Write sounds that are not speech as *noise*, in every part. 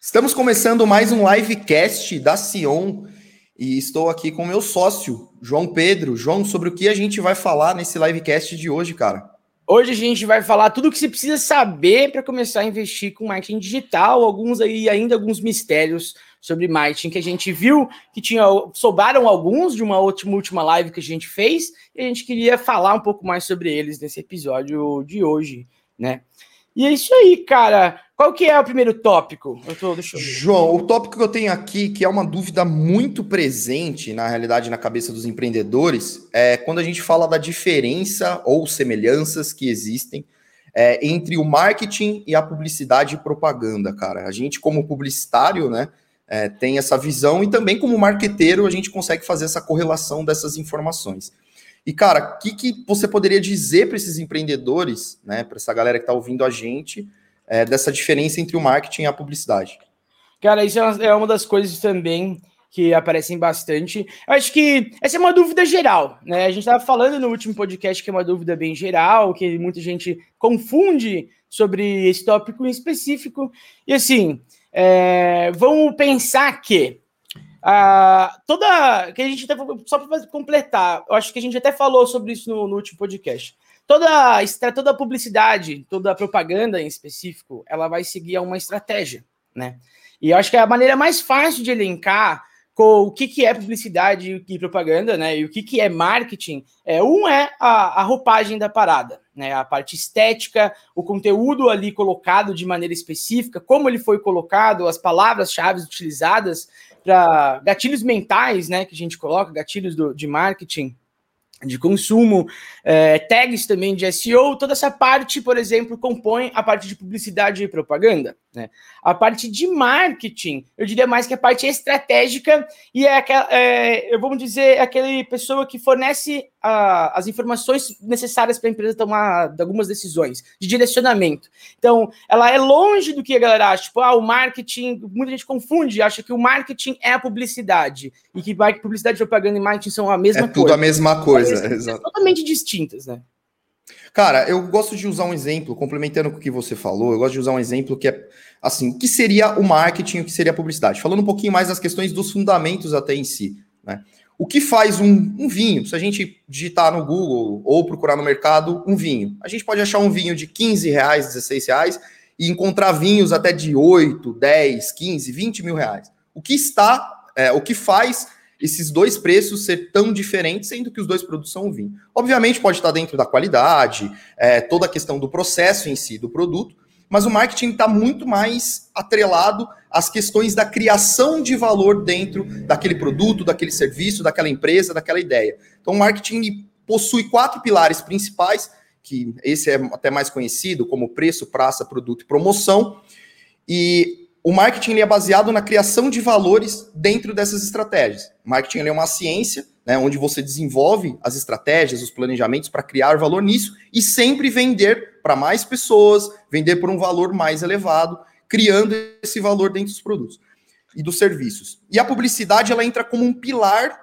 Estamos começando mais um livecast da Sion e estou aqui com meu sócio, João Pedro. João, sobre o que a gente vai falar nesse livecast de hoje, cara? Hoje a gente vai falar tudo o que você precisa saber para começar a investir com marketing digital, alguns aí ainda alguns mistérios sobre marketing que a gente viu que tinha sobraram alguns de uma última, última live que a gente fez e a gente queria falar um pouco mais sobre eles nesse episódio de hoje, né? E é isso aí, cara. Qual que é o primeiro tópico? Eu tô, eu João, o tópico que eu tenho aqui, que é uma dúvida muito presente, na realidade, na cabeça dos empreendedores, é quando a gente fala da diferença ou semelhanças que existem é, entre o marketing e a publicidade e propaganda, cara. A gente, como publicitário, né, é, tem essa visão e também como marqueteiro a gente consegue fazer essa correlação dessas informações. E, cara, o que, que você poderia dizer para esses empreendedores, né, para essa galera que está ouvindo a gente, é, dessa diferença entre o marketing e a publicidade? Cara, isso é uma, é uma das coisas também que aparecem bastante. Eu acho que essa é uma dúvida geral, né? A gente estava falando no último podcast que é uma dúvida bem geral, que muita gente confunde sobre esse tópico em específico. E assim, é, vamos pensar que uh, toda. que a gente até, só para completar, eu acho que a gente até falou sobre isso no, no último podcast toda, toda publicidade, toda propaganda em específico, ela vai seguir uma estratégia, né? E eu acho que a maneira mais fácil de elencar com o que, que é publicidade e propaganda, né? E o que, que é marketing, é um é a, a roupagem da parada, né? A parte estética, o conteúdo ali colocado de maneira específica, como ele foi colocado, as palavras-chave utilizadas para gatilhos mentais, né? Que a gente coloca, gatilhos do, de marketing de consumo, é, tags também de SEO, toda essa parte, por exemplo, compõe a parte de publicidade e propaganda. Né? A parte de marketing, eu diria mais que a parte estratégica e é aquela, é, vamos dizer, aquela pessoa que fornece a, as informações necessárias para a empresa tomar algumas decisões de direcionamento. Então, ela é longe do que a galera acha. Tipo, ah, o marketing, muita gente confunde, acha que o marketing é a publicidade e que publicidade, propaganda e marketing são a mesma é coisa. É tudo a mesma coisa, exato. Totalmente distintas, né? Cara, eu gosto de usar um exemplo, complementando com o que você falou, eu gosto de usar um exemplo que é assim, o que seria o marketing, o que seria a publicidade? Falando um pouquinho mais das questões dos fundamentos até em si, né? O que faz um, um, vinho? Se a gente digitar no Google ou procurar no mercado um vinho, a gente pode achar um vinho de 15 reais, 16 reais e encontrar vinhos até de 8, 10, 15, 20 mil reais. O que está, é, o que faz esses dois preços ser tão diferentes, sendo que os dois produtos são vinho? Obviamente pode estar dentro da qualidade, é, toda a questão do processo em si do produto, mas o marketing está muito mais atrelado às questões da criação de valor dentro daquele produto, daquele serviço, daquela empresa, daquela ideia. Então, o marketing possui quatro pilares principais, que esse é até mais conhecido como preço, praça, produto e promoção. E o marketing é baseado na criação de valores dentro dessas estratégias. O marketing é uma ciência né, onde você desenvolve as estratégias, os planejamentos para criar valor nisso e sempre vender para mais pessoas, vender por um valor mais elevado, criando esse valor dentro dos produtos e dos serviços. E a publicidade ela entra como um pilar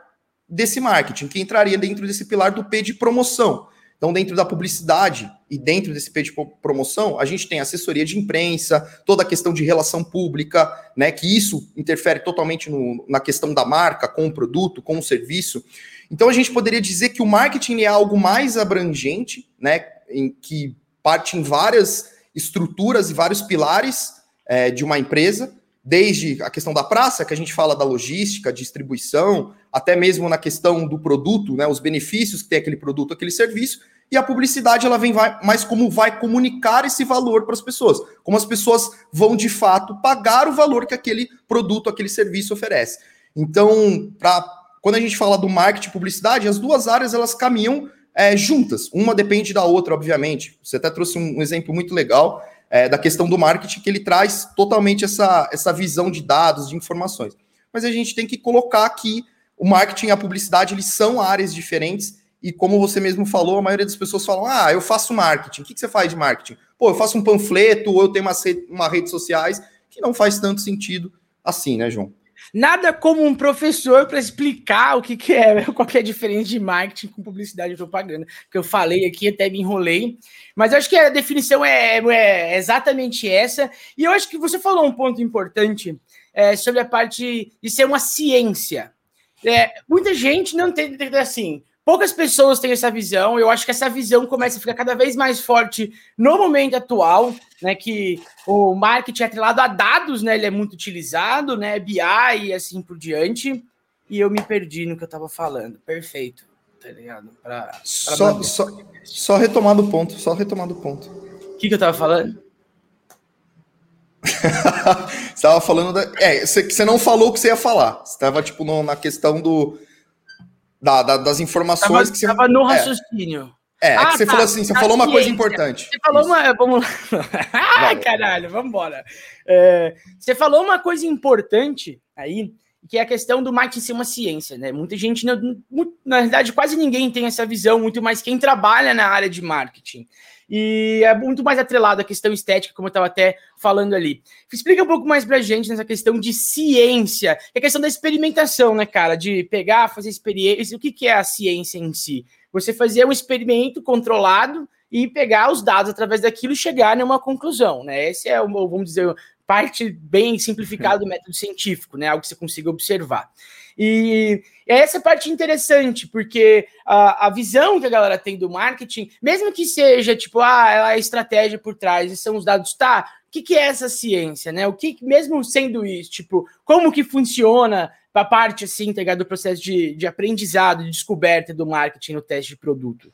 desse marketing, que entraria dentro desse pilar do P de promoção. Então, dentro da publicidade e dentro desse P de promoção, a gente tem assessoria de imprensa, toda a questão de relação pública, né? Que isso interfere totalmente no, na questão da marca, com o produto, com o serviço. Então, a gente poderia dizer que o marketing é algo mais abrangente, né? Em que parte em várias estruturas e vários pilares é, de uma empresa, desde a questão da praça, que a gente fala da logística, distribuição, até mesmo na questão do produto, né, os benefícios que tem aquele produto, aquele serviço, e a publicidade ela vem mais como vai comunicar esse valor para as pessoas, como as pessoas vão de fato pagar o valor que aquele produto, aquele serviço oferece. Então, para quando a gente fala do marketing e publicidade, as duas áreas elas caminham é, juntas. Uma depende da outra, obviamente. Você até trouxe um exemplo muito legal é, da questão do marketing, que ele traz totalmente essa, essa visão de dados, de informações. Mas a gente tem que colocar que o marketing e a publicidade eles são áreas diferentes, e como você mesmo falou, a maioria das pessoas falam: ah, eu faço marketing. O que, que você faz de marketing? Pô, eu faço um panfleto, ou eu tenho uma, uma redes sociais, que não faz tanto sentido assim, né, João? Nada como um professor para explicar o que, que é, *laughs* qual que é a diferença de marketing com publicidade e propaganda. Que eu falei aqui, até me enrolei. Mas eu acho que a definição é, é exatamente essa. E eu acho que você falou um ponto importante é, sobre a parte de ser uma ciência. É, muita gente não tem assim. Poucas pessoas têm essa visão. Eu acho que essa visão começa a ficar cada vez mais forte no momento atual, né? Que o marketing atrelado a dados, né? Ele é muito utilizado, né? BI e assim por diante. E eu me perdi no que eu estava falando. Perfeito, tá ligado? Pra, pra só, só, só retomando o ponto, só retomando o ponto. O que, que eu estava falando? *laughs* você estava falando da. É, você, você não falou o que você ia falar. Você estava, tipo, no, na questão do da, da, das informações tava, que você. Tava no é. raciocínio. É, é ah, que você tá, falou assim, você tá falou uma coisa importante. Você falou Isso. uma. Vamos lá. *laughs* caralho, vamos embora. É, você falou uma coisa importante aí, que é a questão do marketing ser uma ciência, né? Muita gente, na verdade, quase ninguém tem essa visão, muito mais quem trabalha na área de marketing. E é muito mais atrelado à questão estética, como eu estava até falando ali. Explica um pouco mais para a gente nessa questão de ciência, que é a questão da experimentação, né, cara? De pegar, fazer experiência. O que, que é a ciência em si? Você fazer um experimento controlado e pegar os dados através daquilo e chegar numa conclusão, né? Esse é vamos dizer, parte bem simplificada do método científico, né? Algo que você consiga observar. E essa parte interessante, porque a, a visão que a galera tem do marketing, mesmo que seja tipo, ah, a estratégia por trás e são os dados, tá? O que, que é essa ciência, né? O que, mesmo sendo isso, tipo, como que funciona a parte assim, tá do processo de, de aprendizado, de descoberta do marketing no teste de produto?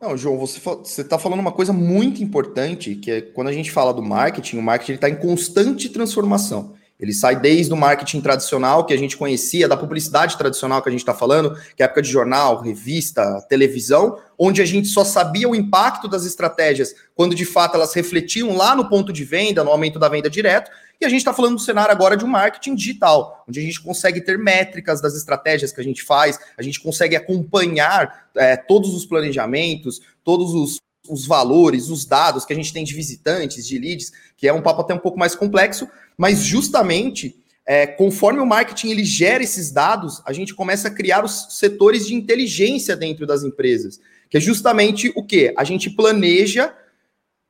Não, João, você está falando uma coisa muito importante, que é quando a gente fala do marketing, o marketing está em constante transformação. Ele sai desde o marketing tradicional que a gente conhecia, da publicidade tradicional que a gente está falando, que é época de jornal, revista, televisão, onde a gente só sabia o impacto das estratégias quando de fato elas refletiam lá no ponto de venda, no aumento da venda direto. E a gente está falando do cenário agora de um marketing digital, onde a gente consegue ter métricas das estratégias que a gente faz, a gente consegue acompanhar é, todos os planejamentos, todos os os valores, os dados que a gente tem de visitantes, de leads, que é um papo até um pouco mais complexo, mas justamente é, conforme o marketing ele gera esses dados, a gente começa a criar os setores de inteligência dentro das empresas, que é justamente o que? A gente planeja,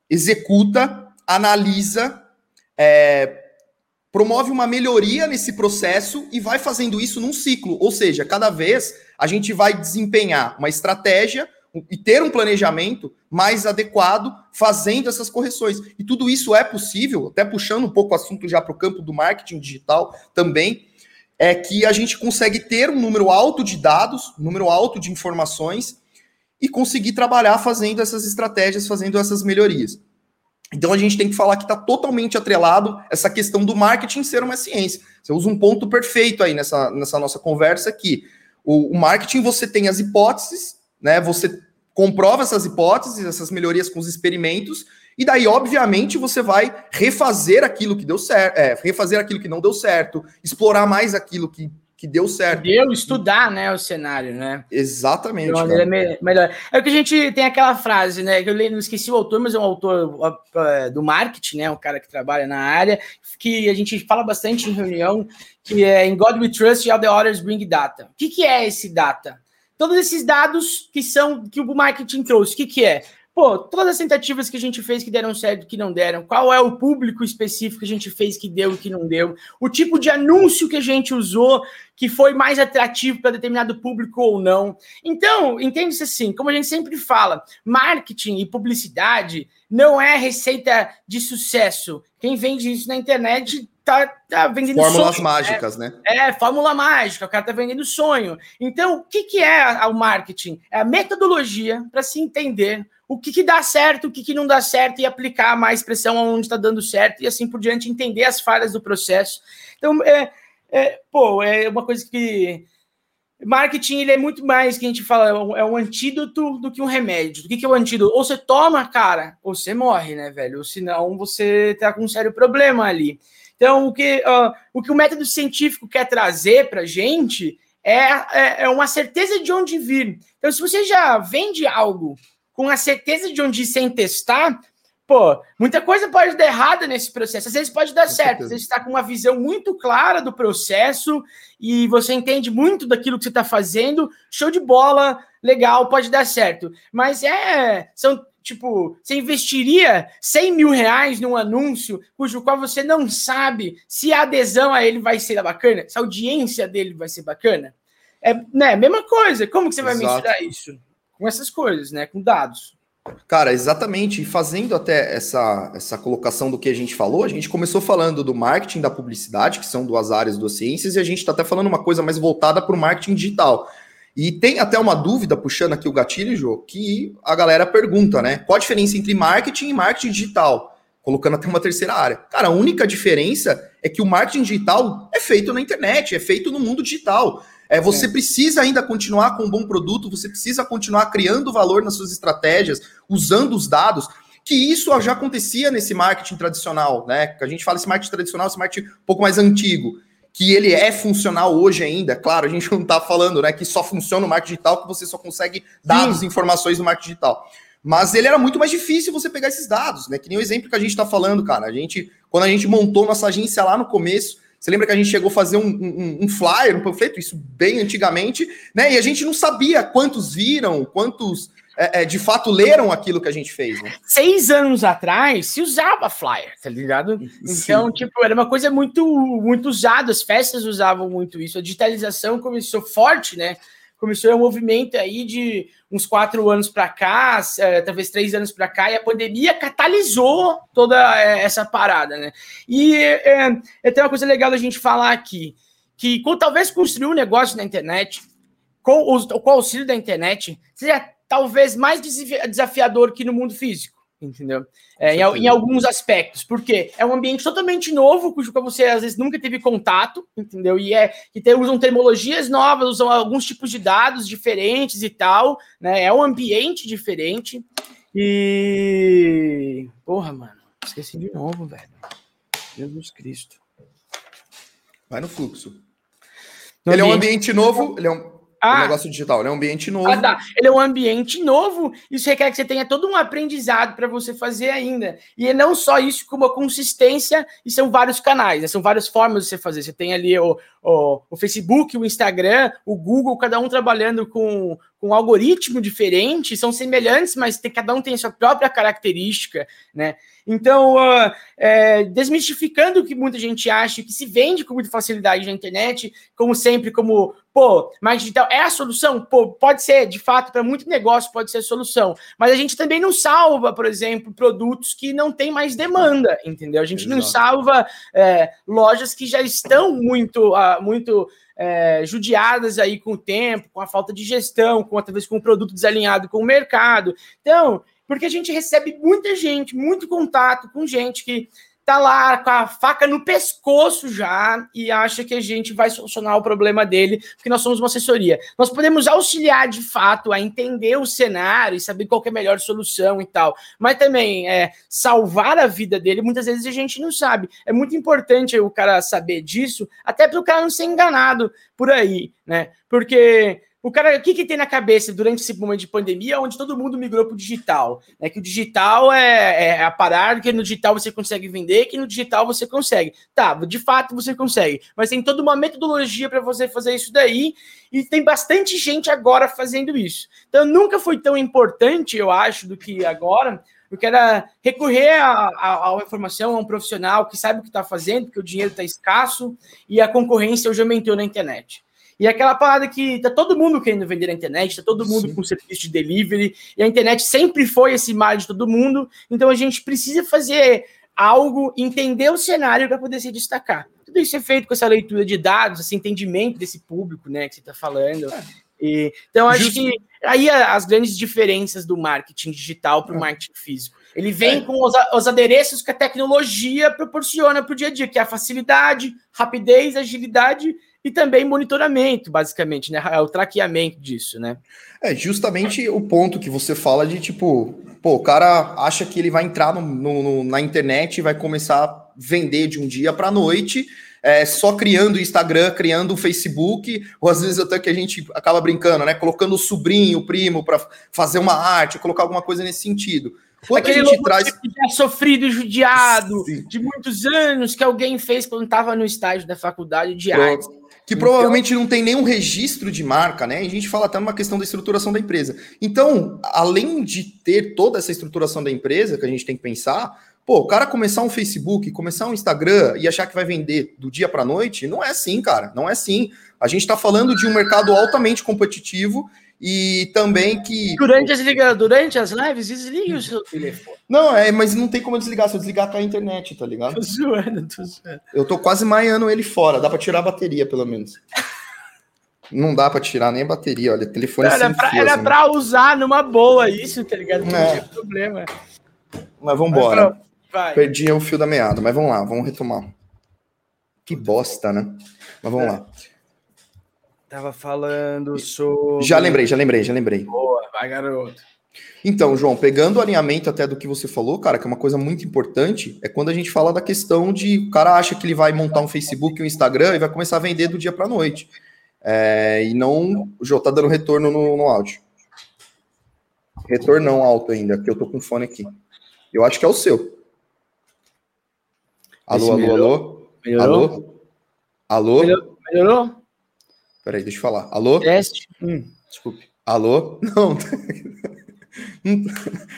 executa, analisa, é, promove uma melhoria nesse processo e vai fazendo isso num ciclo, ou seja, cada vez a gente vai desempenhar uma estratégia e ter um planejamento mais adequado, fazendo essas correções. E tudo isso é possível, até puxando um pouco o assunto já para o campo do marketing digital também, é que a gente consegue ter um número alto de dados, um número alto de informações e conseguir trabalhar fazendo essas estratégias, fazendo essas melhorias. Então a gente tem que falar que está totalmente atrelado essa questão do marketing ser uma ciência. Você usa um ponto perfeito aí nessa, nessa nossa conversa aqui. O, o marketing você tem as hipóteses né? Você comprova essas hipóteses, essas melhorias com os experimentos, e daí, obviamente, você vai refazer aquilo que deu certo, é, refazer aquilo que não deu certo, explorar mais aquilo que, que deu certo. Deu estudar, né, o cenário, né? Exatamente. É melhor. É que a gente tem aquela frase, né? Que eu não esqueci o autor, mas é um autor do marketing, né? Um cara que trabalha na área, que a gente fala bastante em reunião, que é em God We Trust, All the Others Bring Data. O que, que é esse data? Todos esses dados que são que o marketing trouxe, o que, que é? Pô, todas as tentativas que a gente fez que deram certo, que não deram, qual é o público específico que a gente fez que deu e que não deu, o tipo de anúncio que a gente usou que foi mais atrativo para determinado público ou não. Então, entende-se assim, como a gente sempre fala, marketing e publicidade não é receita de sucesso. Quem vende isso na internet tá, tá vendendo Fórmulas sonho, mágicas, né? né? É, fórmula mágica, o cara tá vendendo sonho. Então, o que, que é o marketing? É a metodologia para se entender o que, que dá certo, o que, que não dá certo e aplicar mais pressão onde está dando certo e assim por diante, entender as falhas do processo. Então, é, é, pô, é uma coisa que. Marketing ele é muito mais que a gente fala, é um antídoto do que um remédio. O que, que é o antídoto? Ou você toma, cara, ou você morre, né, velho? Ou senão você tá com um sério problema ali. Então, o que, uh, o, que o método científico quer trazer para a gente é, é, é, uma certeza de onde vir. Então, se você já vende algo com a certeza de onde ir sem testar, pô, muita coisa pode dar errada nesse processo. Às vezes pode dar com certo. Certeza. Às vezes está com uma visão muito clara do processo e você entende muito daquilo que você está fazendo. Show de bola, legal, pode dar certo. Mas é. São tipo, você investiria 100 mil reais num anúncio cujo qual você não sabe se a adesão a ele vai ser bacana, se a audiência dele vai ser bacana? É, né, mesma coisa. Como que você vai Exato. mensurar isso? Com essas coisas, né, com dados. Cara, exatamente. E fazendo até essa, essa colocação do que a gente falou, a gente começou falando do marketing da publicidade, que são duas áreas das ciências, e a gente está até falando uma coisa mais voltada para o marketing digital. E tem até uma dúvida, puxando aqui o gatilho, Jô, que a galera pergunta, né? Qual a diferença entre marketing e marketing digital? Colocando até uma terceira área. Cara, a única diferença é que o marketing digital é feito na internet, é feito no mundo digital. É, você é. precisa ainda continuar com um bom produto, você precisa continuar criando valor nas suas estratégias, usando os dados, que isso já acontecia nesse marketing tradicional, né? Que a gente fala esse marketing tradicional, esse marketing um pouco mais antigo que ele é funcional hoje ainda. Claro, a gente não está falando né, que só funciona o marketing digital, que você só consegue dados e informações no marketing digital. Mas ele era muito mais difícil você pegar esses dados, né? Que nem o exemplo que a gente está falando, cara. A gente, quando a gente montou nossa agência lá no começo, você lembra que a gente chegou a fazer um, um, um, flyer, um panfleto, isso bem antigamente, né? E a gente não sabia quantos viram, quantos é, é, de fato leram aquilo que a gente fez, né? Seis anos atrás se usava flyer, tá ligado? Sim. Então, tipo, era uma coisa muito, muito usada, as festas usavam muito isso, a digitalização começou forte, né? Começou um movimento aí de uns quatro anos para cá, é, talvez três anos para cá, e a pandemia catalisou toda é, essa parada, né? E é, é, tem uma coisa legal da gente falar aqui, que com, talvez construir um negócio na internet, com, o, com o auxílio da internet, seja talvez mais desafiador que no mundo físico, entendeu? É, em, em, alguns aspectos, porque é um ambiente totalmente novo, cujo você às vezes nunca teve contato, entendeu? E é que tem, usam terminologias novas, usam alguns tipos de dados diferentes e tal, né? É um ambiente diferente. E porra, mano, esqueci de novo, velho. Jesus Cristo. Vai no fluxo. No ele ambiente... é um ambiente novo, ele é um ah, o negócio digital, ele é um ambiente novo. Ah, tá. Ele é um ambiente novo, isso requer que você tenha todo um aprendizado para você fazer ainda. E é não só isso, como a consistência, e são vários canais, né? são várias formas de você fazer. Você tem ali o, o, o Facebook, o Instagram, o Google, cada um trabalhando com, com um algoritmo diferente, são semelhantes, mas tem, cada um tem a sua própria característica, né? Então, uh, é, desmistificando o que muita gente acha, que se vende com muita facilidade na internet, como sempre, como, pô, marketing digital é a solução? Pô, pode ser, de fato, para muito negócio pode ser a solução. Mas a gente também não salva, por exemplo, produtos que não têm mais demanda, entendeu? A gente Exato. não salva é, lojas que já estão muito, uh, muito é, judiadas aí com o tempo, com a falta de gestão, com talvez com o produto desalinhado com o mercado. Então, porque a gente recebe muita gente, muito contato com gente que tá lá com a faca no pescoço já e acha que a gente vai solucionar o problema dele, porque nós somos uma assessoria. Nós podemos auxiliar de fato a entender o cenário e saber qual é a melhor solução e tal, mas também é, salvar a vida dele, muitas vezes a gente não sabe. É muito importante o cara saber disso, até para o cara não ser enganado por aí, né? Porque o cara, o que, que tem na cabeça durante esse momento de pandemia, onde todo mundo migrou para o digital? É que o digital é, é a parada, que no digital você consegue vender, que no digital você consegue. Tá, de fato você consegue, mas tem toda uma metodologia para você fazer isso daí, e tem bastante gente agora fazendo isso. Então nunca foi tão importante, eu acho, do que agora, porque era recorrer à informação a um profissional que sabe o que está fazendo, porque o dinheiro está escasso e a concorrência hoje aumentou na internet. E aquela parada que tá todo mundo querendo vender na internet, tá todo mundo Sim. com serviço de delivery, e a internet sempre foi esse mar de todo mundo, então a gente precisa fazer algo, entender o cenário para poder se destacar. Tudo isso é feito com essa leitura de dados, esse entendimento desse público, né, que você está falando. É. E, então, acho Justo. que aí as grandes diferenças do marketing digital para o é. marketing físico. Ele vem é. com os, os, adereços que a tecnologia proporciona para o dia a dia, que é a facilidade, rapidez, agilidade e também monitoramento, basicamente, né? É o traqueamento disso, né? É justamente o ponto que você fala de tipo, pô, o cara acha que ele vai entrar no, no, na internet e vai começar a vender de um dia para a noite. É, só criando o Instagram, criando o Facebook, ou às vezes até que a gente acaba brincando, né? Colocando o sobrinho, o primo para fazer uma arte, colocar alguma coisa nesse sentido. Quando Aquele a gente traz. Já sofrido e judiado Sim. de muitos anos que alguém fez quando estava no estágio da faculdade de arte. Que então... provavelmente não tem nenhum registro de marca, né? A gente fala até uma questão da estruturação da empresa. Então, além de ter toda essa estruturação da empresa que a gente tem que pensar, pô, o cara começar um Facebook, começar um Instagram e achar que vai vender do dia para noite, não é assim, cara. Não é assim. A gente está falando de um mercado altamente competitivo e também que. Durante as, durante as lives, desligue o seu telefone. Não, é, mas não tem como desligar. Se eu desligar, cai a internet, tá ligado? Tô zoando, tô zoando. Eu tô quase maiando ele fora. Dá pra tirar a bateria, pelo menos. não dá pra tirar nem a bateria, olha. Telefone era sem pra, fio, Era assim. pra usar numa boa isso, tá ligado? Não é. tinha problema. Mas vambora. Mas, Perdi o fio da meada, mas vamos lá, vamos retomar. Que bosta, né? Mas vamos é. lá. Tava falando sobre. Já lembrei, já lembrei, já lembrei. Boa, vai, garoto. Então, João, pegando o alinhamento até do que você falou, cara, que é uma coisa muito importante, é quando a gente fala da questão de o cara acha que ele vai montar um Facebook, um Instagram e vai começar a vender do dia para noite. É, e não. O João tá dando retorno no, no áudio. Retorno não alto ainda, que eu tô com fone aqui. Eu acho que é o seu. Alô, alô, alô? Melhorou? Alô? Alô? Melhorou? Peraí, deixa eu falar. Alô? Teste. Hum, desculpe. Alô? *laughs* Não.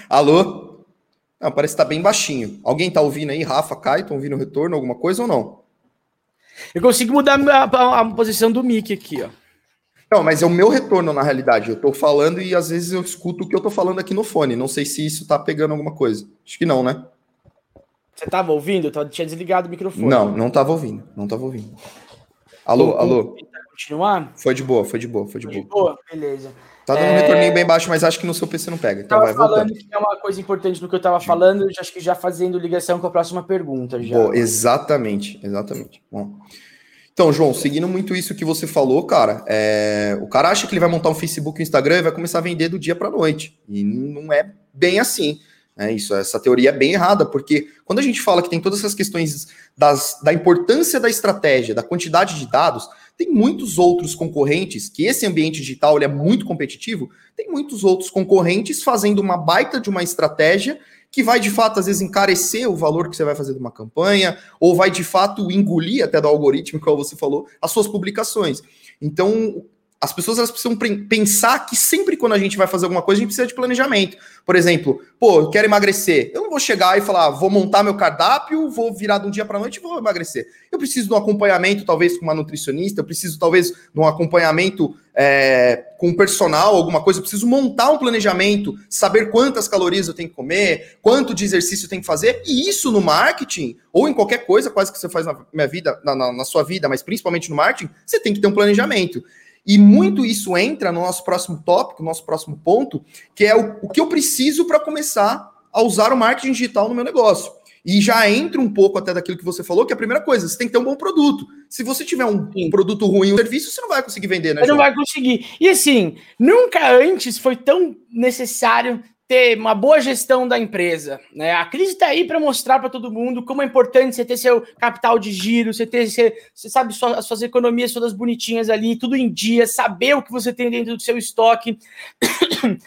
Alô? Não, parece que tá bem baixinho. Alguém tá ouvindo aí? Rafa, Caio, estão ouvindo o retorno, alguma coisa ou não? Eu consigo mudar a, a, a, posição do mic aqui, ó. Não, mas é o meu retorno, na realidade. Eu tô falando e às vezes eu escuto o que eu tô falando aqui no fone. Não sei se isso tá pegando alguma coisa. Acho que não, né? Você tava ouvindo? Eu tinha desligado o microfone. Não, não tava ouvindo. Não tava ouvindo. Alô, alô continuar? Foi de boa, foi de boa, foi de boa. De boa, beleza. Tá dando é... um retorninho bem baixo, mas acho que no seu PC não pega. Então vai falando voltando. que é uma coisa importante no que eu tava falando, acho que já fazendo ligação com a próxima pergunta. Já. Boa, exatamente, exatamente. Bom. Então, João, seguindo muito isso que você falou, cara, é... o cara acha que ele vai montar um Facebook e um Instagram e vai começar a vender do dia para noite. E não é bem assim. É isso, essa teoria é bem errada, porque quando a gente fala que tem todas essas questões das, da importância da estratégia, da quantidade de dados, tem muitos outros concorrentes, que esse ambiente digital é muito competitivo, tem muitos outros concorrentes fazendo uma baita de uma estratégia que vai de fato, às vezes, encarecer o valor que você vai fazer de uma campanha, ou vai de fato engolir até do algoritmo, *laughs* como você falou, as suas publicações. Então, as pessoas elas precisam pensar que sempre quando a gente vai fazer alguma coisa, a gente precisa de planejamento. Por exemplo, pô, eu quero emagrecer. Eu não vou chegar e falar, vou montar meu cardápio, vou virar de um dia para noite e vou emagrecer. Eu preciso de um acompanhamento, talvez, com uma nutricionista, eu preciso, talvez, de um acompanhamento é, com personal, alguma coisa. Eu preciso montar um planejamento, saber quantas calorias eu tenho que comer, quanto de exercício eu tenho que fazer. E isso no marketing, ou em qualquer coisa, quase que você faz na minha vida, na, na, na sua vida, mas principalmente no marketing, você tem que ter um planejamento. E muito isso entra no nosso próximo tópico, nosso próximo ponto, que é o, o que eu preciso para começar a usar o marketing digital no meu negócio. E já entra um pouco até daquilo que você falou, que é a primeira coisa, você tem que ter um bom produto. Se você tiver um, um produto ruim, um serviço, você não vai conseguir vender, né? Você não vai conseguir. E assim, nunca antes foi tão necessário ter uma boa gestão da empresa. Né? A crise está aí para mostrar para todo mundo como é importante você ter seu capital de giro, você ter, você, você sabe, sua, as suas economias todas bonitinhas ali, tudo em dia, saber o que você tem dentro do seu estoque. *coughs*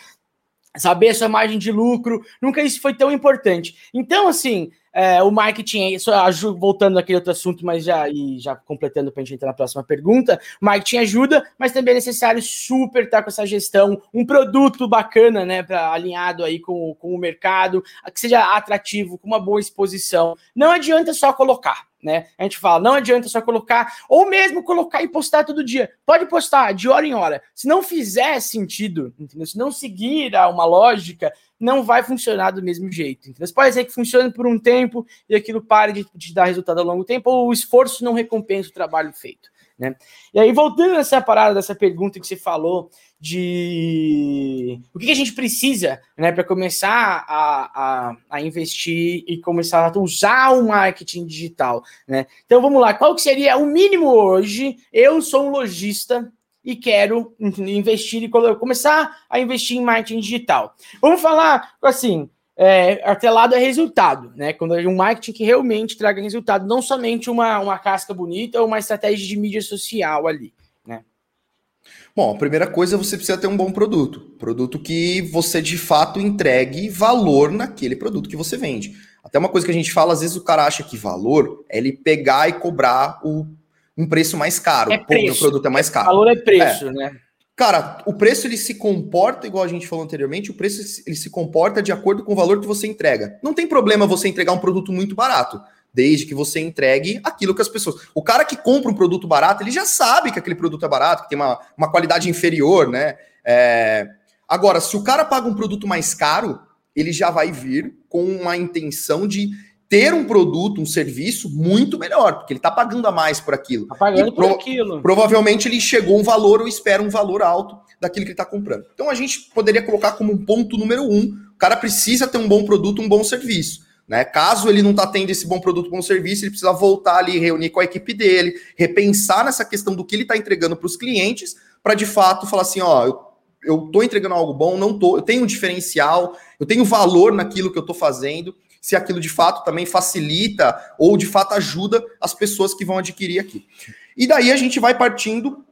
saber sua margem de lucro, nunca isso foi tão importante. Então, assim, é, o marketing, voltando àquele outro assunto, mas já, e já completando para a gente entrar na próxima pergunta, marketing ajuda, mas também é necessário super estar com essa gestão, um produto bacana, né, para alinhado aí com, com o mercado, que seja atrativo, com uma boa exposição. Não adianta só colocar. Né? A gente fala, não adianta só colocar, ou mesmo colocar e postar todo dia. Pode postar de hora em hora. Se não fizer sentido, entendeu? se não seguir uma lógica, não vai funcionar do mesmo jeito. Então, pode ser que funcione por um tempo e aquilo pare de, de dar resultado a longo tempo, ou o esforço não recompensa o trabalho feito. Né? E aí, voltando nessa parada, dessa pergunta que você falou de o que a gente precisa né, para começar a, a, a, investir e começar a usar o marketing digital. Né? Então vamos lá, qual que seria o mínimo hoje? Eu sou um lojista e quero investir e começar a investir em marketing digital. Vamos falar assim, é, atrelado é resultado, né? Quando é um marketing que realmente traga resultado, não somente uma, uma casca bonita ou uma estratégia de mídia social ali, né? Bom, a primeira coisa você precisa ter um bom produto. Produto que você de fato entregue valor naquele produto que você vende. Até uma coisa que a gente fala, às vezes o cara acha que valor é ele pegar e cobrar o, um preço mais caro. É preço. o produto é mais caro. Valor é preço, é. né? Cara, o preço ele se comporta, igual a gente falou anteriormente, o preço ele se comporta de acordo com o valor que você entrega. Não tem problema você entregar um produto muito barato desde que você entregue aquilo que as pessoas. O cara que compra um produto barato, ele já sabe que aquele produto é barato, que tem uma, uma qualidade inferior, né? É... Agora, se o cara paga um produto mais caro, ele já vai vir com uma intenção de ter um produto, um serviço muito melhor, porque ele está pagando a mais por aquilo. Tá pagando por aquilo. Provavelmente ele chegou um valor ou espera um valor alto daquilo que ele está comprando. Então a gente poderia colocar como um ponto número um: o cara precisa ter um bom produto, um bom serviço. Né? Caso ele não está tendo esse bom produto, bom serviço, ele precisa voltar ali, reunir com a equipe dele, repensar nessa questão do que ele está entregando para os clientes, para de fato falar assim: ó, eu, eu tô entregando algo bom, não tô, eu tenho um diferencial, eu tenho valor naquilo que eu estou fazendo, se aquilo de fato também facilita ou de fato ajuda as pessoas que vão adquirir aqui. E daí a gente vai partindo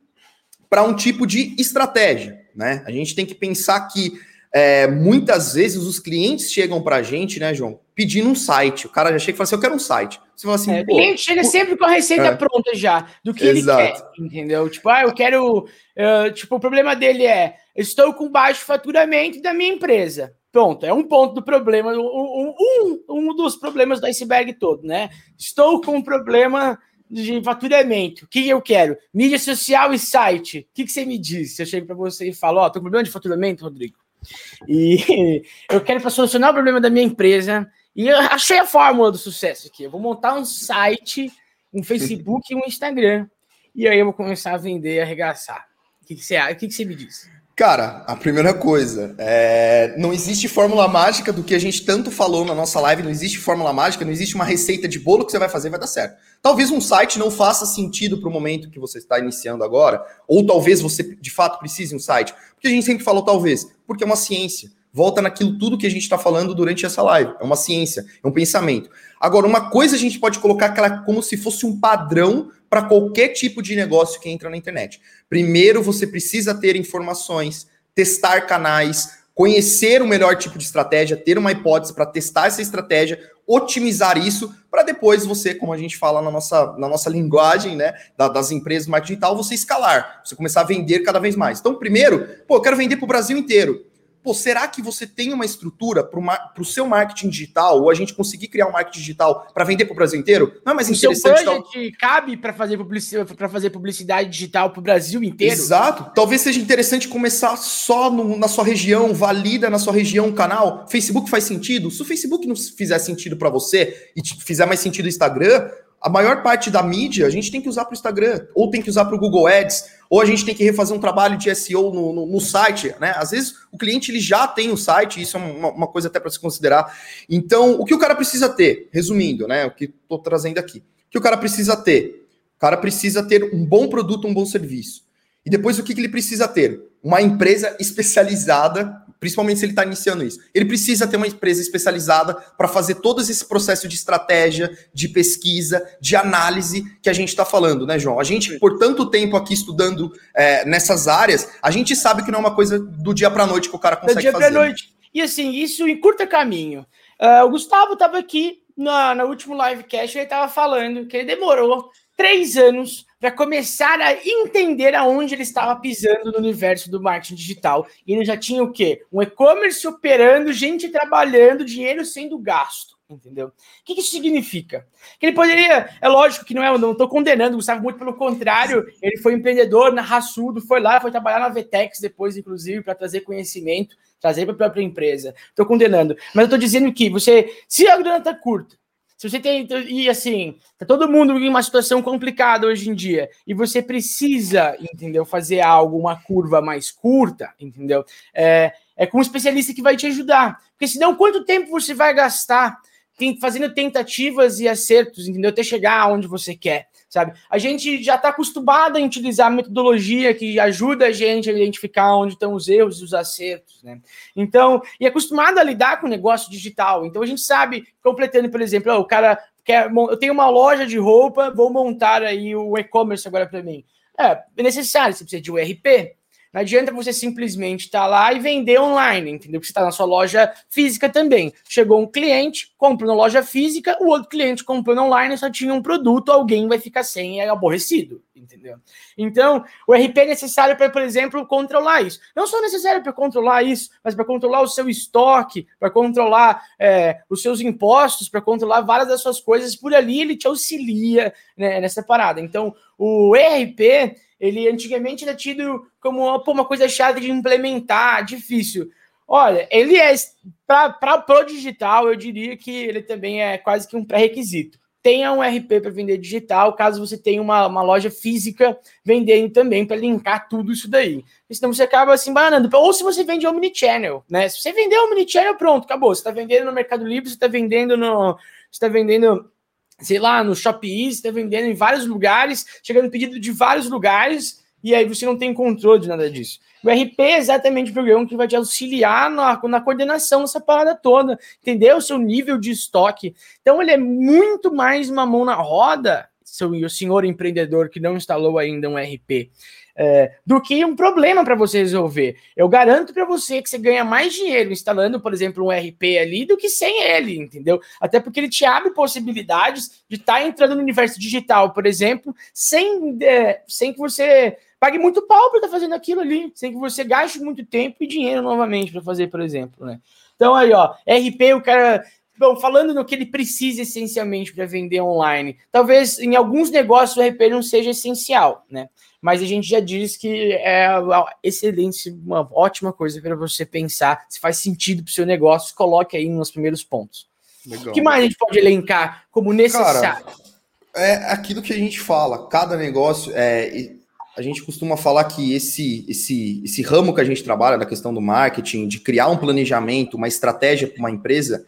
para um tipo de estratégia, né? A gente tem que pensar que é, muitas vezes os clientes chegam para a gente, né, João, pedindo um site. O cara já chega e fala assim: Eu quero um site. Você fala assim: é, o cliente chega por... sempre com a receita é. pronta já, do que Exato. ele quer, entendeu? Tipo, ah, eu quero. Uh, tipo, o problema dele é: estou com baixo faturamento da minha empresa. Pronto, é um ponto do problema, um, um, um dos problemas do iceberg todo, né? Estou com um problema de faturamento. O que eu quero? Mídia social e site. O que, que você me diz? Eu chego para você e falo: Ó, oh, tô com problema de faturamento, Rodrigo. E *laughs* eu quero para solucionar o problema da minha empresa. E eu achei a fórmula do sucesso aqui. Eu vou montar um site, um Facebook e um Instagram. E aí eu vou começar a vender e arregaçar. O que, que você, o que, que você me diz? Cara, a primeira coisa, é... não existe fórmula mágica do que a gente tanto falou na nossa live, não existe fórmula mágica, não existe uma receita de bolo que você vai fazer e vai dar certo. Talvez um site não faça sentido para o momento que você está iniciando agora, ou talvez você de fato precise um site. Porque a gente sempre falou talvez, porque é uma ciência. Volta naquilo tudo que a gente está falando durante essa live. É uma ciência, é um pensamento. Agora, uma coisa a gente pode colocar como se fosse um padrão para qualquer tipo de negócio que entra na internet. Primeiro, você precisa ter informações, testar canais, conhecer o melhor tipo de estratégia, ter uma hipótese para testar essa estratégia, otimizar isso, para depois você, como a gente fala na nossa, na nossa linguagem, né, das empresas do marketing digital, você escalar, você começar a vender cada vez mais. Então, primeiro, pô, eu quero vender para o Brasil inteiro pô, será que você tem uma estrutura para o seu marketing digital, ou a gente conseguir criar um marketing digital para vender para o Brasil inteiro? Não é mais o interessante. Seu budget tal... cabe para fazer, publicidade, fazer publicidade digital para o Brasil inteiro? Exato. Talvez seja interessante começar só no, na sua região, valida na sua região o canal. Facebook faz sentido? Se o Facebook não fizer sentido para você e fizer mais sentido o Instagram, a maior parte da mídia a gente tem que usar para o Instagram, ou tem que usar para o Google Ads, ou a gente tem que refazer um trabalho de SEO no, no, no, site, né? Às vezes o cliente ele já tem o site, isso é uma, uma coisa até para se considerar. Então, o que o cara precisa ter, resumindo, né? O que estou trazendo aqui, o que o cara precisa ter? O cara precisa ter um bom produto, um bom serviço. E depois o que, que ele precisa ter? Uma empresa especializada principalmente se ele está iniciando isso. Ele precisa ter uma empresa especializada para fazer todo esse processo de estratégia, de pesquisa, de análise que a gente está falando, né, João? A gente, por tanto tempo aqui estudando é, nessas áreas, a gente sabe que não é uma coisa do dia para noite que o cara consegue do dia fazer. Pra noite. E assim, isso em curto caminho. Uh, o Gustavo estava aqui na, na último livecast, ele estava falando que ele demorou três anos para começar a entender aonde ele estava pisando no universo do marketing digital. E ele já tinha o quê? Um e-commerce operando, gente trabalhando, dinheiro sendo gasto. Entendeu? O que, que isso significa? Que ele poderia, é lógico que não é, não estou condenando o Gustavo, muito pelo contrário, ele foi empreendedor na Raçudo, foi lá, foi trabalhar na Vetex depois, inclusive, para trazer conhecimento, trazer para a própria empresa. Estou condenando, mas eu estou dizendo que você, se a grana está curta, se você tem. E assim, tá todo mundo em uma situação complicada hoje em dia. E você precisa, entendeu? Fazer algo, uma curva mais curta, entendeu? É, é com um especialista que vai te ajudar. Porque senão, quanto tempo você vai gastar fazendo tentativas e acertos, entendeu? Até chegar onde você quer sabe? A gente já está acostumado a utilizar metodologia que ajuda a gente a identificar onde estão os erros e os acertos, né? Então, e acostumado a lidar com o negócio digital. Então, a gente sabe, completando, por exemplo, oh, o cara quer, eu tenho uma loja de roupa, vou montar aí o e-commerce agora para mim. É, é necessário, você precisa de um RP, Não adianta você simplesmente estar tá lá e vender online, entendeu? Porque você está na sua loja física também. Chegou um cliente, comprou na loja física, o outro cliente comprou online, só tinha um produto, alguém vai ficar sem e é aborrecido, entendeu? Então, o RP é necessário para, por exemplo, controlar isso. Não só necessário para controlar isso, mas para controlar o seu estoque, para controlar é, os seus impostos, para controlar várias das suas coisas por ali, ele te auxilia né, nessa parada. Então, o ERP ele antigamente era tido como pô, uma coisa chata de implementar, difícil. Olha, ele é para o digital, eu diria que ele também é quase que um pré-requisito. Tenha um RP para vender digital, caso você tenha uma, uma loja física vendendo também para linkar tudo isso daí. Senão você acaba se embanando. Ou se você vende omnichannel, né? Se você vender omnichannel, pronto, acabou. Você está vendendo no Mercado Livre, você está vendendo no. Você está vendendo sei lá, no Shopee, está vendendo em vários lugares, chegando pedido de vários lugares, e aí você não tem controle de nada disso. O RP é exatamente o programa que vai te auxiliar na, na coordenação dessa parada toda, entendeu? O seu nível de estoque. Então, ele é muito mais uma mão na roda, seu senhor empreendedor que não instalou ainda um RP é, do que um problema para você resolver. Eu garanto para você que você ganha mais dinheiro instalando, por exemplo, um RP ali do que sem ele, entendeu? Até porque ele te abre possibilidades de estar tá entrando no universo digital, por exemplo, sem, é, sem que você pague muito pau para estar tá fazendo aquilo ali, sem que você gaste muito tempo e dinheiro novamente para fazer, por exemplo, né? Então aí, ó, RP, o cara Bom, falando no que ele precisa essencialmente para vender online, talvez em alguns negócios o RP não seja essencial, né? mas a gente já diz que é excelente, uma ótima coisa para você pensar se faz sentido para o seu negócio, coloque aí nos primeiros pontos. Legal. O que mais a gente pode elencar como necessário? Cara, é aquilo que a gente fala, cada negócio é. A gente costuma falar que esse, esse, esse ramo que a gente trabalha, da questão do marketing, de criar um planejamento, uma estratégia para uma empresa,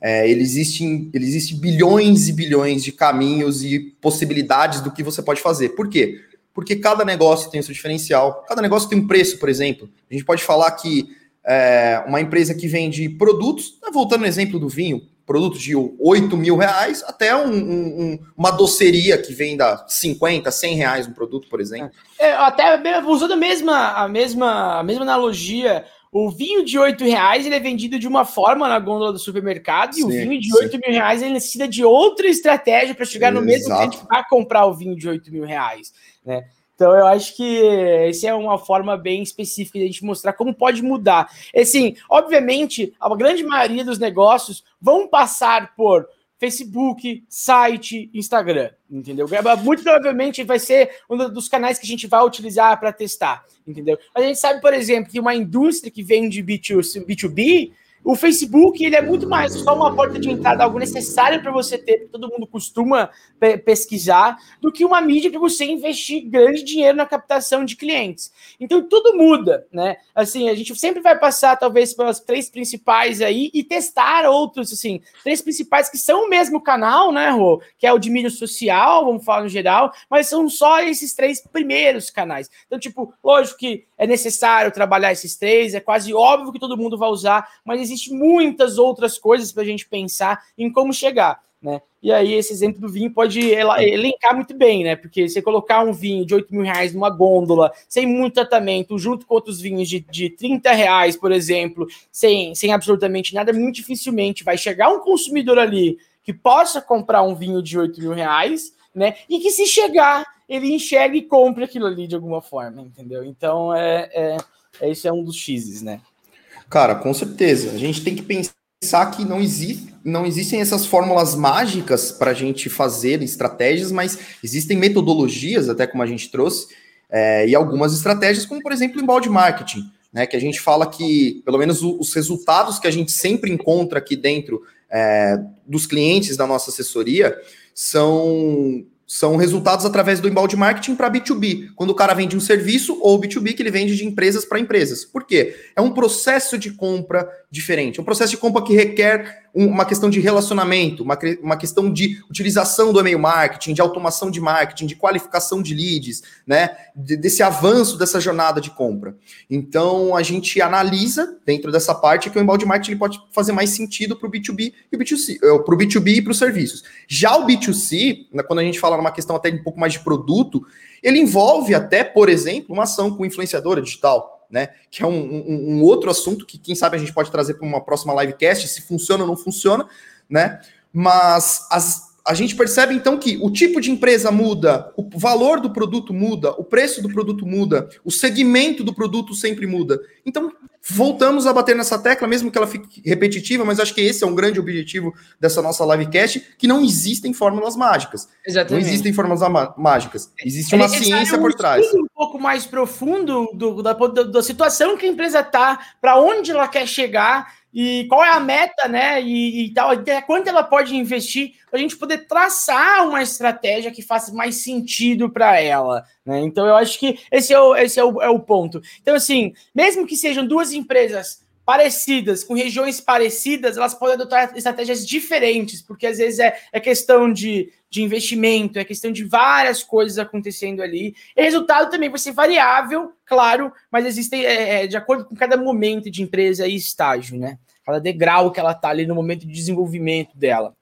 é, ele, existe, ele existe bilhões e bilhões de caminhos e possibilidades do que você pode fazer. Por quê? porque cada negócio tem o seu diferencial, cada negócio tem um preço, por exemplo. A gente pode falar que é, uma empresa que vende produtos, né, voltando no exemplo do vinho, produtos de 8 mil reais até um, um, uma doceria que venda 50, 100 reais um produto, por exemplo. É, até usando a mesma, a mesma, a mesma analogia, o vinho de 8 reais ele é vendido de uma forma na gôndola do supermercado sim, e o vinho de 8 sim. mil reais ele necessita de outra estratégia para chegar no Exato. mesmo cliente para comprar o vinho de 8 mil reais. Né? Então eu acho que essa é uma forma bem específica de a gente mostrar como pode mudar. Assim, obviamente, a grande maioria dos negócios vão passar por Facebook, site, Instagram, entendeu? Muito provavelmente vai ser um dos canais que a gente vai utilizar para testar, entendeu? A gente sabe, por exemplo, que uma indústria que vende B2B o Facebook ele é muito mais só uma porta de entrada, algo necessário para você ter, que todo mundo costuma pe pesquisar, do que uma mídia para você investir grande dinheiro na captação de clientes. Então tudo muda, né? Assim, a gente sempre vai passar talvez pelas três principais aí e testar outros, assim, três principais que são o mesmo canal, né, Rô? Que é o de mídia social, vamos falar no geral, mas são só esses três primeiros canais. Então, tipo, lógico que é necessário trabalhar esses três, é quase óbvio que todo mundo vai usar, mas existe muitas outras coisas para a gente pensar em como chegar. Né? E aí, esse exemplo do vinho pode elencar muito bem, né? Porque você colocar um vinho de 8 mil reais numa gôndola, sem muito tratamento, junto com outros vinhos de, de 30 reais, por exemplo, sem, sem absolutamente nada, muito dificilmente vai chegar um consumidor ali que possa comprar um vinho de 8 mil reais, né? E que se chegar, ele enxerga e compre aquilo ali de alguma forma, entendeu? Então, é, é, é esse é um dos X's, né? Cara, com certeza. A gente tem que pensar que não, não existem essas fórmulas mágicas para a gente fazer estratégias, mas existem metodologias, até como a gente trouxe, é, e algumas estratégias, como por exemplo o embalde marketing, né? Que a gente fala que, pelo menos, os resultados que a gente sempre encontra aqui dentro é, dos clientes da nossa assessoria são são resultados através do embalde marketing para B2B, quando o cara vende um serviço ou B2B que ele vende de empresas para empresas. Por quê? É um processo de compra diferente, é um processo de compra que requer uma questão de relacionamento, uma, uma questão de utilização do e-mail marketing, de automação de marketing, de qualificação de leads, né? De, desse avanço dessa jornada de compra. Então a gente analisa dentro dessa parte que o embalde marketing pode fazer mais sentido para o B2B e o B2C, para o B2B e para os serviços. Já o B2C, né, quando a gente fala numa questão até um pouco mais de produto, ele envolve até, por exemplo, uma ação com influenciadora digital né? Que é um, um, um, outro assunto que, quem sabe, a gente pode trazer para uma próxima livecast, se funciona ou não funciona, né? Mas as, a gente percebe então que o tipo de empresa muda, o valor do produto muda, o preço do produto muda, o segmento do produto sempre muda. Então, voltamos a bater nessa tecla, mesmo que ela fique repetitiva, mas acho que esse é um grande objetivo dessa nossa livecast, que não existem fórmulas mágicas. Exatamente. Não existem fórmulas mágicas. Existe uma ciência por trás. Um pouco mais profundo do, da, da situação que a empresa está, para onde ela quer chegar e qual é a meta, né? E, e tal, até quanto ela pode investir para a gente poder traçar uma estratégia que faça mais sentido para ela. Né? Então, eu acho que esse, é o, esse é, o, é o ponto. Então, assim, mesmo que sejam duas empresas parecidas, com regiões parecidas, elas podem adotar estratégias diferentes, porque às vezes é, é questão de, de investimento, é questão de várias coisas acontecendo ali. E resultado também vai ser variável, claro, mas existem é, é, de acordo com cada momento de empresa e estágio, né? Cada degrau que ela está ali no momento de desenvolvimento dela.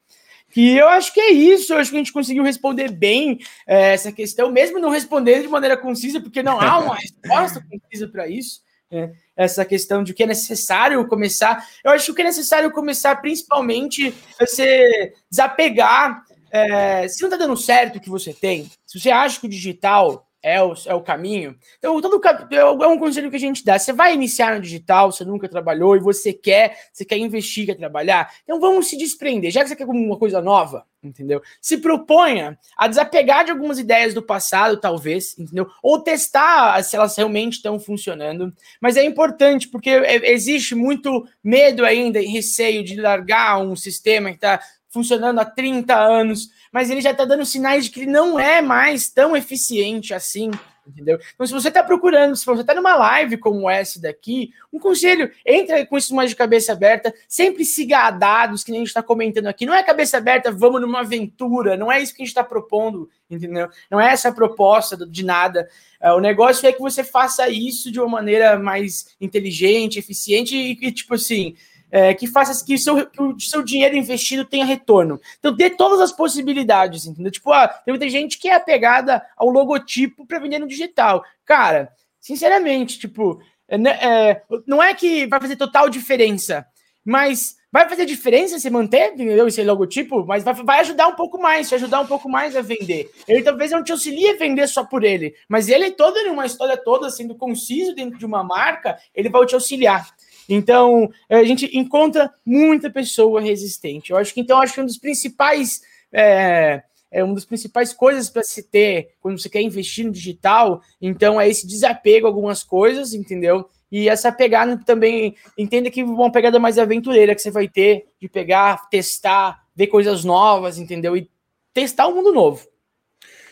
E eu acho que é isso, eu acho que a gente conseguiu responder bem é, essa questão, mesmo não respondendo de maneira concisa, porque não há uma *laughs* resposta concisa para isso. É, essa questão de que é necessário começar. Eu acho que é necessário começar principalmente você desapegar. É, se não está dando certo o que você tem, se você acha que o digital é o, é o caminho. Então, todo é, é um conselho que a gente dá. Você vai iniciar no digital, você nunca trabalhou e você quer, você quer investir, quer trabalhar. Então, vamos se desprender. Já que você quer uma coisa nova, entendeu? Se proponha a desapegar de algumas ideias do passado, talvez, entendeu? Ou testar se elas realmente estão funcionando. Mas é importante, porque é, existe muito medo ainda e receio de largar um sistema que está funcionando há 30 anos mas ele já está dando sinais de que ele não é mais tão eficiente assim, entendeu? Então, se você está procurando, se você está numa live como essa daqui, um conselho, entra com isso mais de cabeça aberta, sempre siga a dados, que nem a gente está comentando aqui. Não é cabeça aberta, vamos numa aventura, não é isso que a gente está propondo, entendeu? Não é essa a proposta de nada. É, o negócio é que você faça isso de uma maneira mais inteligente, eficiente e, e tipo assim é, que faça que o, seu, que o seu dinheiro investido tenha retorno. Então, dê todas as possibilidades, entendeu? Tipo, ah, tem muita gente que é apegada ao logotipo para vender no digital. Cara, sinceramente, tipo, é, né, é, não é que vai fazer total diferença, mas vai fazer diferença se manter, entendeu? Esse logotipo, mas vai, vai ajudar um pouco mais, te ajudar um pouco mais a vender. Ele talvez não te auxilie a vender só por ele, mas ele todo uma história toda sendo conciso dentro de uma marca, ele vai te auxiliar. Então, a gente encontra muita pessoa resistente. Eu acho que então acho que um dos principais é, é uma das principais coisas para se ter quando você quer investir no digital, então é esse desapego a algumas coisas, entendeu? E essa pegada também, entenda que uma pegada mais aventureira que você vai ter de pegar, testar, ver coisas novas, entendeu? E testar o um mundo novo.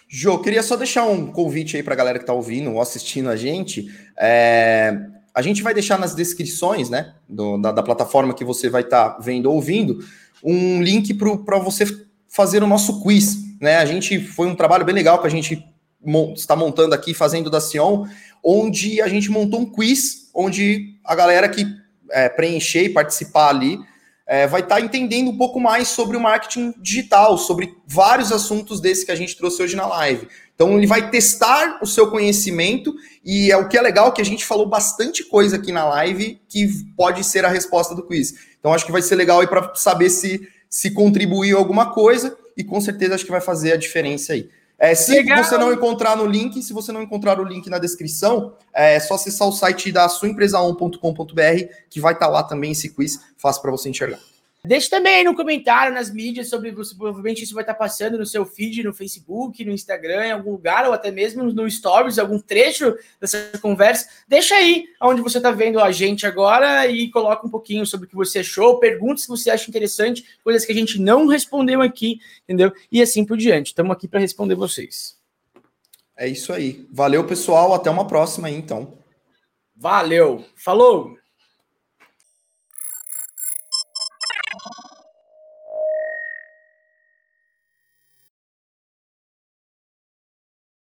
Jô, queria só deixar um convite aí para a galera que está ouvindo ou assistindo a gente. É, a gente vai deixar nas descrições, né, do, da, da, plataforma que você vai estar tá vendo ou ouvindo, um link para você fazer o nosso quiz, né? A gente foi um trabalho bem legal que a gente está montando aqui, fazendo da Sion, onde a gente montou um quiz, onde a galera que é, preencher e participar ali é, vai estar tá entendendo um pouco mais sobre o marketing digital, sobre vários assuntos desses que a gente trouxe hoje na live. Então ele vai testar o seu conhecimento e é o que é legal que a gente falou bastante coisa aqui na live que pode ser a resposta do quiz. Então acho que vai ser legal aí para saber se se contribuiu alguma coisa e com certeza acho que vai fazer a diferença aí. É, se legal. você não encontrar no link, se você não encontrar o link na descrição, é só acessar o site da suaempresa1.com.br que vai estar tá lá também esse quiz, fácil para você enxergar. Deixe também aí no comentário, nas mídias, sobre você. Provavelmente isso vai estar passando no seu feed, no Facebook, no Instagram, em algum lugar, ou até mesmo no Stories, algum trecho dessa conversa. Deixa aí onde você está vendo a gente agora e coloca um pouquinho sobre o que você achou, perguntas que você acha interessante, coisas que a gente não respondeu aqui, entendeu? E assim por diante. Estamos aqui para responder vocês. É isso aí. Valeu, pessoal. Até uma próxima aí, então. Valeu. Falou!